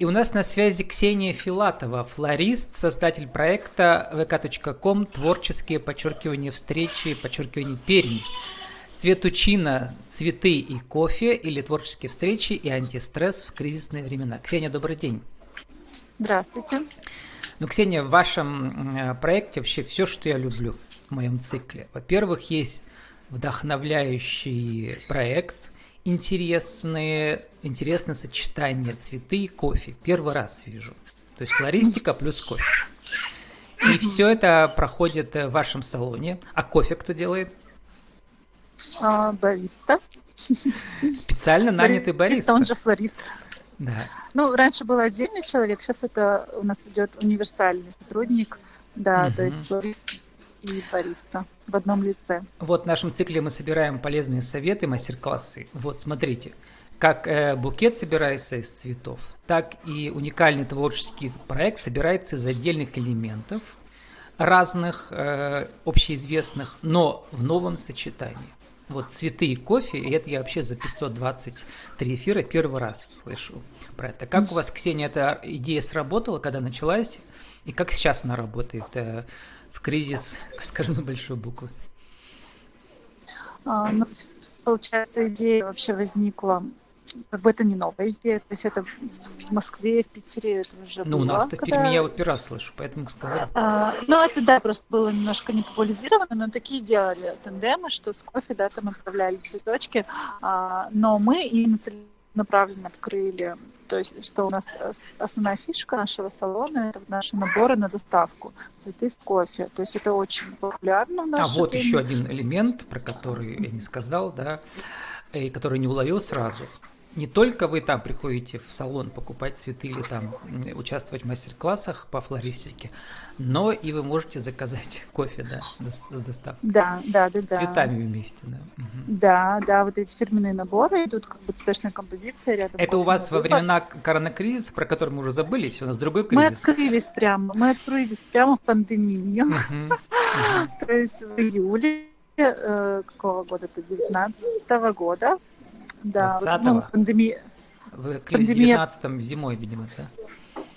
И у нас на связи Ксения Филатова, флорист, создатель проекта vk.com «Творческие подчеркивания встречи, подчеркивания Перми». Цветучина, цветы и кофе или творческие встречи и антистресс в кризисные времена. Ксения, добрый день. Здравствуйте. Ну, Ксения, в вашем э, проекте вообще все, что я люблю в моем цикле. Во-первых, есть вдохновляющий проект – интересные, интересное сочетание цветы и кофе. Первый раз вижу. То есть флористика плюс кофе. И все это проходит в вашем салоне. А кофе кто делает? А, бариста. Специально нанятый бариста. Он же флорист. Да. Ну, раньше был отдельный человек, сейчас это у нас идет универсальный сотрудник. Да, угу. то есть флорист и бариста в одном лице. Вот в нашем цикле мы собираем полезные советы, мастер-классы. Вот смотрите, как э, букет собирается из цветов, так и уникальный творческий проект собирается из отдельных элементов, разных, э, общеизвестных, но в новом сочетании. Вот цветы и кофе, и это я вообще за 523 эфира первый раз слышу про это. Как у вас, Ксения, эта идея сработала, когда началась, и как сейчас она работает? В кризис, скажем на большую букву? А, ну, получается, идея вообще возникла как бы это не новая идея, то есть это в Москве, в Питере это уже Ну, было, у нас-то когда... в Перми я вот первый раз слышу, поэтому сказала. А, ну, это, да, просто было немножко не популяризировано, но такие делали тандемы, что с кофе, да, там отправляли цветочки, а, но мы именно направленно открыли. То есть, что у нас основная фишка нашего салона это наши наборы на доставку. Цветы с кофе. То есть это очень популярно в А вот еще один элемент, про который я не сказал, да, и который не уловил сразу не только вы там приходите в салон покупать цветы или там участвовать в мастер-классах по флористике, но и вы можете заказать кофе, да, с доставкой. Да, да, да. С да. цветами вместе, да. Угу. Да, да, вот эти фирменные наборы идут как бы цветочная композиция рядом. Это у вас во времена коронакризиса, про который мы уже забыли, все, у нас другой кризис. Мы открылись прямо, мы открылись прямо в пандемию. То есть в июле э, какого года это, 19 года, да, 20 ну, пандемия. В пандемия... 19 зимой, видимо, да?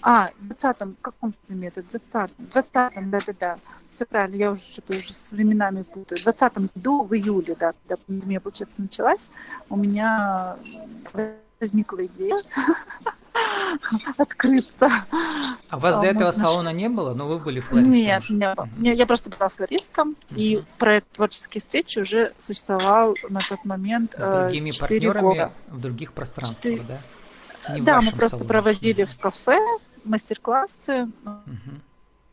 А, в 20-м, каком пандемии это? В 20-м, 20-м, да-да-да. Все правильно, я уже что-то уже с временами путаю. В 20 году, в июле, да, когда пандемия, получается, началась, у меня возникла идея открыться. А вас до этого салона не было, но вы были флористом? Нет, не было. Нет, я просто была флористом, и проект «Творческие встречи» уже существовал на тот момент С другими партнерами года. в других пространствах, 4... да? Не да, мы просто салоне. проводили в кафе мастер-классы. Угу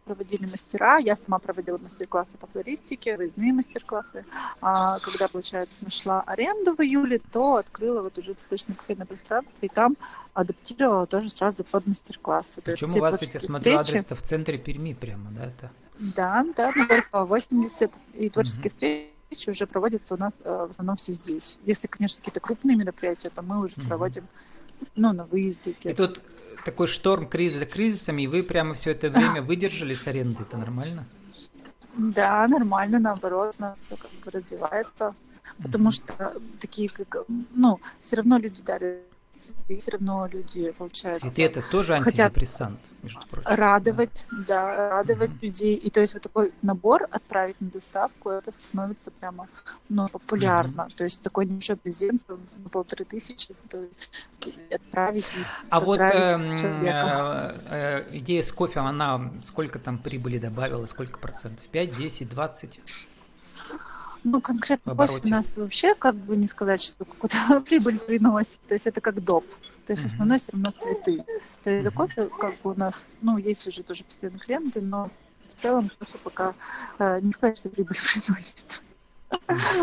проводили мастера, я сама проводила мастер-классы по флористике, выездные мастер-классы. А когда, получается, нашла аренду в июле, то открыла вот уже цветочное кафейное пространство, и там адаптировала тоже сразу под мастер-классы. Причем у вас, ведь, я смотрю, адрес в центре Перми прямо, да? Это... Да, да, на 80, и творческие угу. встречи уже проводятся у нас э, в основном все здесь. Если, конечно, какие-то крупные мероприятия, то мы уже угу. проводим ну, на выезде. И тут такой шторм кризис за кризисом, и вы прямо все это время выдержали с аренды, это нормально? Да, нормально, наоборот, у нас все как бы развивается. Потому что такие, как, ну, все равно люди дарят цветы, все равно люди, получается... Цветы это тоже антидепрессант, между прочим. Радовать, да, да радовать mm-hmm. людей. И то есть вот такой набор отправить на доставку, это становится прямо, ну, популярно. Mm-hmm. То есть такой небольшой презент на полторы тысячи, то отправить А вот э, э, э, идея с кофе, она сколько там прибыли добавила, сколько процентов? 5, 10, 20? Ну, конкретно кофе у нас вообще, как бы не сказать, что какую-то прибыль приносит. То есть это как доп. То есть основной все равно цветы. То есть за кофе как бы у нас, ну, есть уже тоже постоянные клиенты, но в целом кофе пока э, не сказать, что прибыль приносит.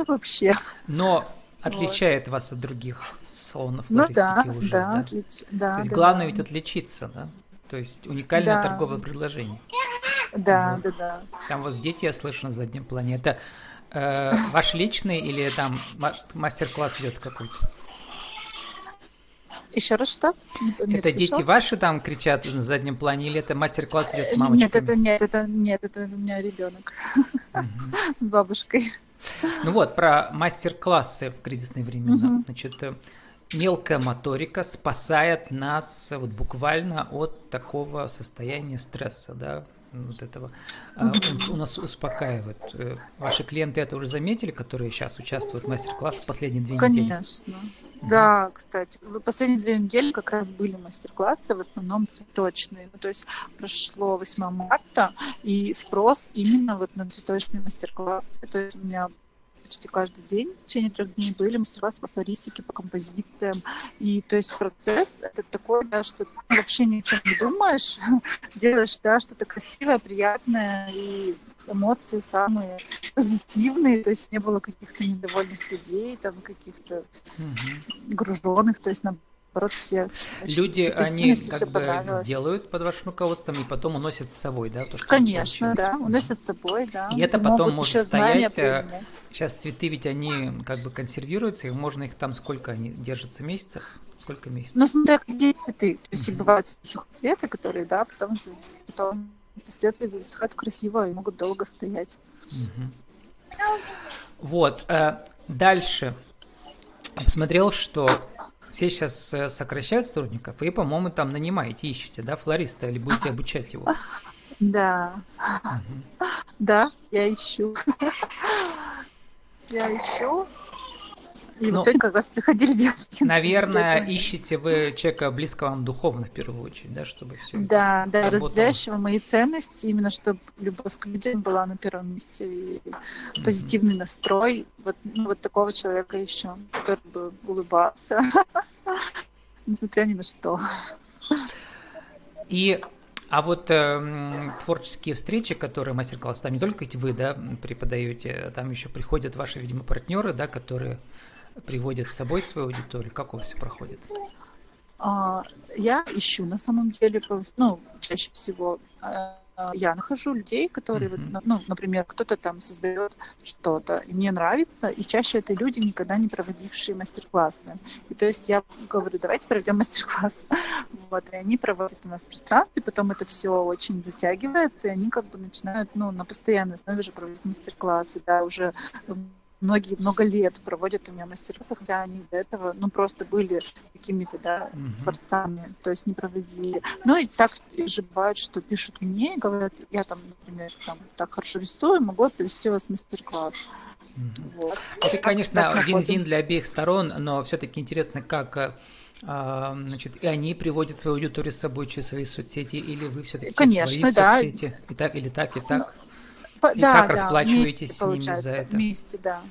Вообще. Но отличает вас от других салонов ну, да, уже, да, да? Отлич... да. То есть главное ведь отличиться, да? То есть уникальное торговое предложение. Да, да, да. Там у вас дети, я слышу, на заднем плане. Это Э, ваш личный или там мастер-класс идет какой-то? Еще раз что? Не, это дети ваши там кричат на заднем плане или это мастер-класс идет с мамочкой? Нет, это нет, это нет, это у меня ребенок с бабушкой. Ну вот про мастер-классы в кризисные времена. Значит, э, мелкая моторика спасает нас вот буквально от такого состояния стресса, да, вот этого а, у нас успокаивает. Э, ваши клиенты это уже заметили, которые сейчас участвуют в мастер-классах последние две Конечно. недели? Конечно. Да, кстати, в последние две недели как раз были мастер-классы, в основном цветочные. Ну, то есть прошло 8 марта, и спрос именно вот на цветочные мастер-классы. То есть у меня почти каждый день в течение трех дней были мастер-классы по флористике, по композициям. И то есть процесс это такой, да, что ты вообще ни о чем не думаешь, делаешь, да, что-то красивое, приятное, и эмоции самые позитивные, то есть не было каких-то недовольных людей, там каких-то угу. груженных, то есть на наоборот, все Люди, они как бы сделают под вашим руководством и потом уносят с собой, да? То, что Конечно, да, уносят с собой, да. И это потом может стоять. Сейчас э, цветы ведь они как бы консервируются, и можно их там сколько они держатся месяцев? Сколько месяцев? Ну, смотря какие цветы. То есть mm-hmm. бывают цветы, которые, да, потом, потом впоследствии зависают красиво и могут долго стоять. Mm-hmm. Вот. Э, дальше. Посмотрел, что все сейчас э, сокращают сотрудников, и, по-моему, там нанимаете, ищете, да, флориста, или будете обучать его? Да. Да, я ищу. Я ищу. И ну, сегодня как раз приходили девушки. Наверное, ищете вы человека близкого вам духовно в первую очередь, да, чтобы все Да, да, работало. разделяющего мои ценности, именно чтобы любовь к людям была на первом месте, и mm-hmm. позитивный настрой. Вот, ну, вот такого человека еще, который бы улыбался, несмотря ни на что. И а вот э, творческие встречи, которые мастер-класс, там не только эти вы, да, преподаете, там еще приходят ваши, видимо, партнеры, да, которые приводят с собой свою аудиторию? Как у вас все проходит? А, я ищу на самом деле, ну, чаще всего э, я нахожу людей, которые, mm-hmm. ну, например, кто-то там создает что-то, и мне нравится, и чаще это люди, никогда не проводившие мастер-классы. И то есть я говорю, давайте проведем мастер-класс. Вот, и они проводят у нас в пространстве, потом это все очень затягивается, и они как бы начинают, ну, на постоянной основе же проводить мастер-классы, да, уже многие много лет проводят у меня мастер-классы, хотя они до этого, ну, просто были какими-то, да, mm-hmm. творцами, то есть не проводили. Ну, и так же бывает, что пишут мне и говорят, я там, например, там так хорошо рисую, могу привести вас мастер-класс. Mm-hmm. Вот. Это, конечно, вин-вин для обеих сторон, но все-таки интересно, как э, а, значит, и они приводят свою аудиторию с собой через свои соцсети, или вы все-таки Конечно, свои да. соцсети? И так, или так, и так? Ну, и да, как да, расплачиваетесь вместе, с ними за это? Вместе, да.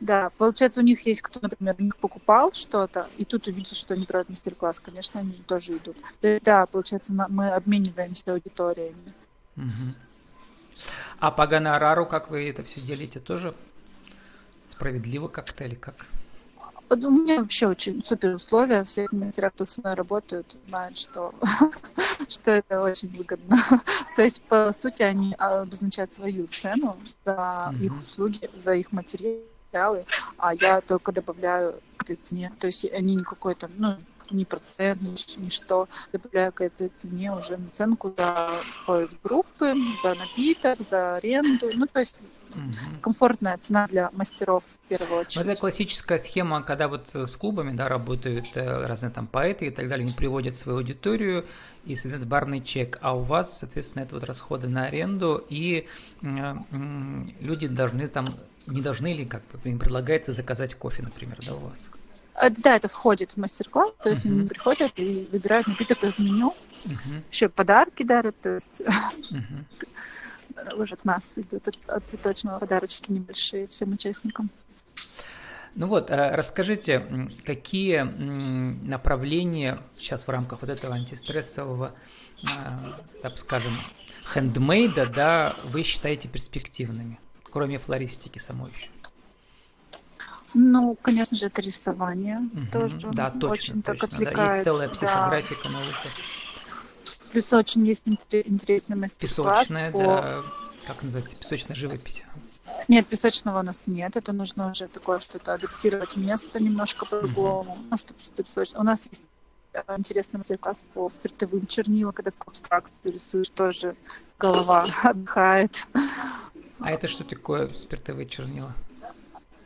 Да, получается, у них есть кто, например, у них покупал что-то, и тут увидел, что они проводят мастер-класс, конечно, они тоже идут. Да, получается, мы обмениваемся аудиториями. Угу. А по гонорару, как вы это все делите, тоже справедливо как-то или как? У меня вообще очень супер условия. Все мастера, кто со мной работают, знают, что, что это очень выгодно. То есть, по сути, они обозначают свою цену за их услуги, за их материалы, а я только добавляю к этой цене. То есть они не какой-то, ну, ни процент, ни, ни что, добавляю к этой цене уже наценку за группы, за напиток, за аренду. Ну, то есть Угу. Комфортная цена для мастеров в первую очередь. Это классическая схема, когда вот с клубами да, работают э, разные там поэты и так далее, они приводят свою аудиторию и соответственно барный чек, а у вас, соответственно, это вот расходы на аренду, и э, люди должны там, не должны ли, как им предлагается заказать кофе, например, да, у вас? Э, да, это входит в мастер-класс, то есть uh-huh. они приходят и выбирают напиток из меню, uh-huh. еще подарки дарят, то есть uh-huh. уже к нас идут от, от цветочного подарочки небольшие всем участникам. Ну вот, э, расскажите, какие направления сейчас в рамках вот этого антистрессового, э, так скажем, хендмейда, да, вы считаете перспективными, кроме флористики самой? Ну, конечно же, это рисование угу, тоже да, точно, очень точно, так отвлекает. Да. Есть целая психографика да. наука. Плюс очень есть интересный мастер-класс. Песочная, по... да, как называется, песочная живопись. Нет, песочного у нас нет. Это нужно уже такое что-то адаптировать место немножко по-другому. Mm-hmm. Ну, чтобы что-то песочное. У нас есть э, интересный мастер-класс по спиртовым чернилам, когда абстракцию рисуешь, тоже голова отдыхает. А это что такое спиртовые чернила?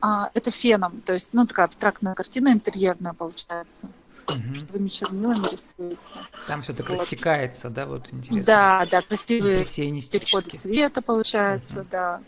А, это феном, то есть, ну, такая абстрактная картина интерьерная получается. Угу. Живыми чернилами рисуется. Там все так вот. растекается, да, вот интересно. Да, да, красивые переходы цвета получается, угу. да.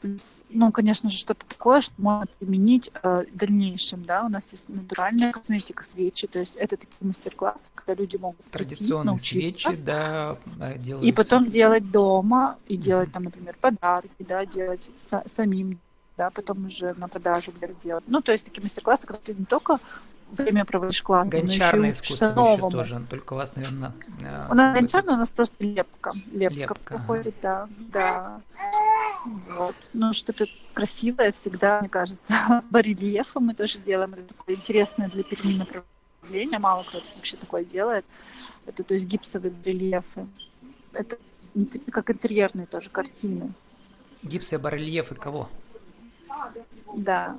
Плюс, ну, конечно же, что-то такое, что можно применить э, в дальнейшем, да, у нас есть натуральная косметика, свечи, то есть это такие мастер-классы, когда люди могут Традиционные прийти, свечи, да, делать. И потом делать дома, и делать там, например, подарки, да, делать са- самим, да, потом уже на продажу где-то делать. Ну, то есть такие мастер-классы, когда ты не только время проводишь классно. Гончарное искусство еще тоже, только у вас, наверное... Э, у нас гончарное, у нас просто лепка. Лепка, лепка ага. да. да. Вот. Ну, что-то красивое всегда, мне кажется. Барельефы мы тоже делаем. Это такое интересное для Перми направление. Мало кто вообще такое делает. Это, то есть, гипсовые барельефы. Это как интерьерные тоже картины. Гипсы, барельефы кого? Да.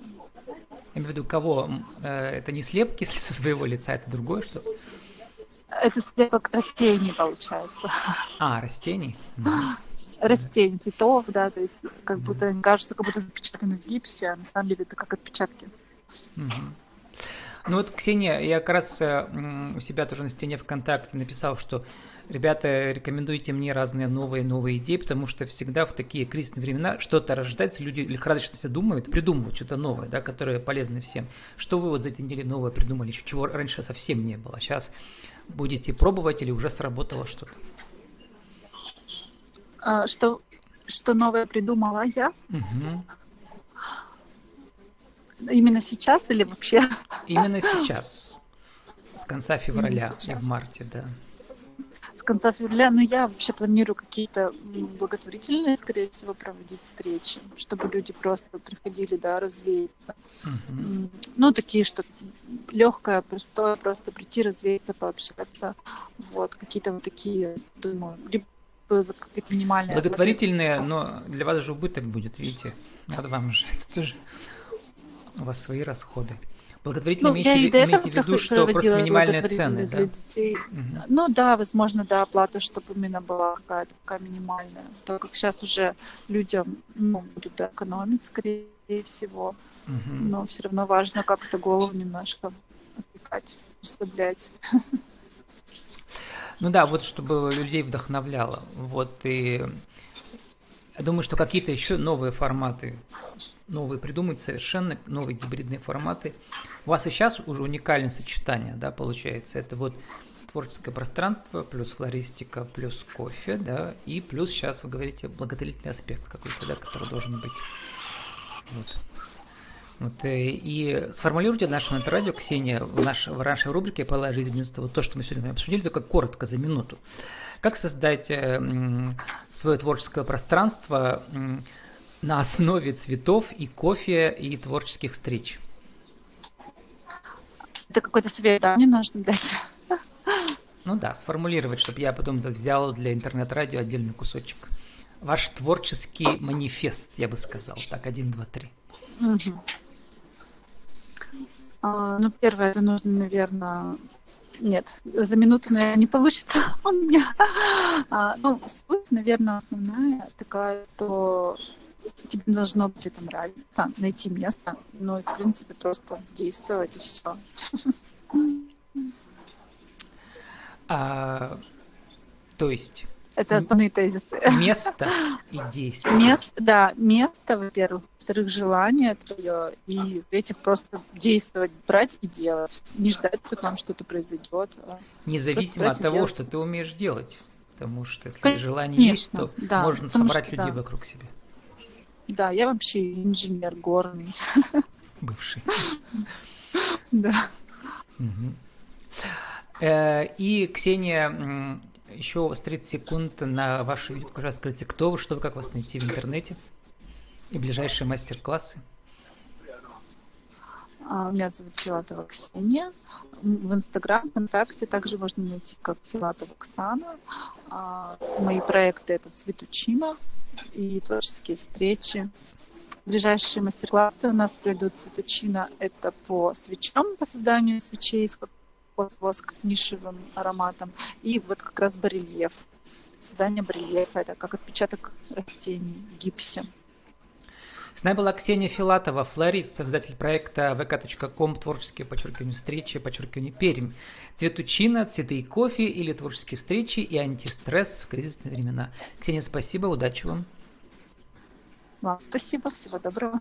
Я имею в виду, кого? Э, это не слепки со своего лица, это другое что? Это слепок растений, получается. А, растений? Растений, цветов, да, то есть как будто они кажутся, как будто запечатаны в гипсе, а на самом деле это как отпечатки. Ну вот, Ксения, я как раз э, у себя тоже на стене ВКонтакте написал, что ребята, рекомендуйте мне разные новые-новые идеи, потому что всегда в такие кризисные времена что-то рождается, люди лихорадочно все думают, придумывают что-то новое, да, которое полезно всем. Что вы вот за эти недели новое придумали, чего раньше совсем не было? Сейчас будете пробовать или уже сработало что-то? А, что, что новое придумала я? Угу. Именно сейчас или вообще? Именно сейчас. С конца февраля и в марте, да. С конца февраля, ну я вообще планирую какие-то благотворительные, скорее всего, проводить встречи, чтобы люди просто приходили, да, развеяться. Угу. Ну, такие, что легкое, простое, просто прийти, развеяться, пообщаться. Вот, какие-то вот такие, думаю, либо за какие-то минимальные. Благотворительные, но для вас же убыток будет, видите? Надо вам же тоже у вас свои расходы. Благотворительно ну, имеете, я имеете в виду, что просто минимальные цены, да? детей. Угу. Ну да, возможно, да, оплата, чтобы именно была какая-то такая минимальная. Так как сейчас уже людям ну, будут экономить, скорее всего. Угу. Но все равно важно как-то голову немножко отвлекать, расслаблять. Ну да, вот чтобы людей вдохновляло. Вот и я думаю, что какие-то еще новые форматы, новые придумать совершенно новые гибридные форматы. У вас и сейчас уже уникальное сочетание, да, получается. Это вот творческое пространство, плюс флористика, плюс кофе, да, и плюс сейчас вы говорите благотворительный аспект какой-то, да, который должен быть. Вот. Вот, э, и сформулируйте нашего радио, Ксения, в, наш, в нашей рубрике «Полая жизнь вот то, что мы сегодня обсудили, только коротко, за минуту. Как создать э, свое творческое пространство на основе цветов и кофе и творческих встреч? Это какой-то совет, да, мне нужно дать? Ну да, сформулировать, чтобы я потом взял для интернет-радио отдельный кусочек. Ваш творческий манифест, я бы сказал. Так, один, два, три. Угу. А, ну, первое, это нужно, наверное, нет, за минуту, наверное, не получится у меня. А, ну, суть, наверное, основная такая, что тебе должно быть это нравиться, найти место, ну и, в принципе, просто действовать и все. А, то есть это основные тезисы. Место и действие. Место, да, место, во-первых. Во-вторых, желание твое. И в-третьих, просто действовать, брать и делать. Не ждать, что там что-то произойдет. А Независимо от того, что ты умеешь делать. Потому что если Конечно, желание есть, то да, можно собрать что, людей да. вокруг себя. Да, я вообще инженер горный. Бывший. Да. Э, и Ксения еще у вас 30 секунд на вашу визитку. Пожалуйста, скажите, кто вы, что вы, как вас найти в интернете и ближайшие мастер-классы. А, меня зовут Филатова Ксения. В Инстаграм, ВКонтакте также можно найти как Филатова Оксана. А, мои проекты это Цветучина и творческие встречи. Ближайшие мастер-классы у нас пройдут Цветучина. Это по свечам, по созданию свечей из воск с нишевым ароматом. И вот как раз барельеф. Создание барельефа – это как отпечаток растений в гипсе. С нами была Ксения Филатова, флорист, создатель проекта vk.com творческие подчеркивание встречи, подчеркивание Пермь. Цветучина, цветы и кофе или творческие встречи и антистресс в кризисные времена. Ксения, спасибо, удачи вам. Вам спасибо, всего доброго.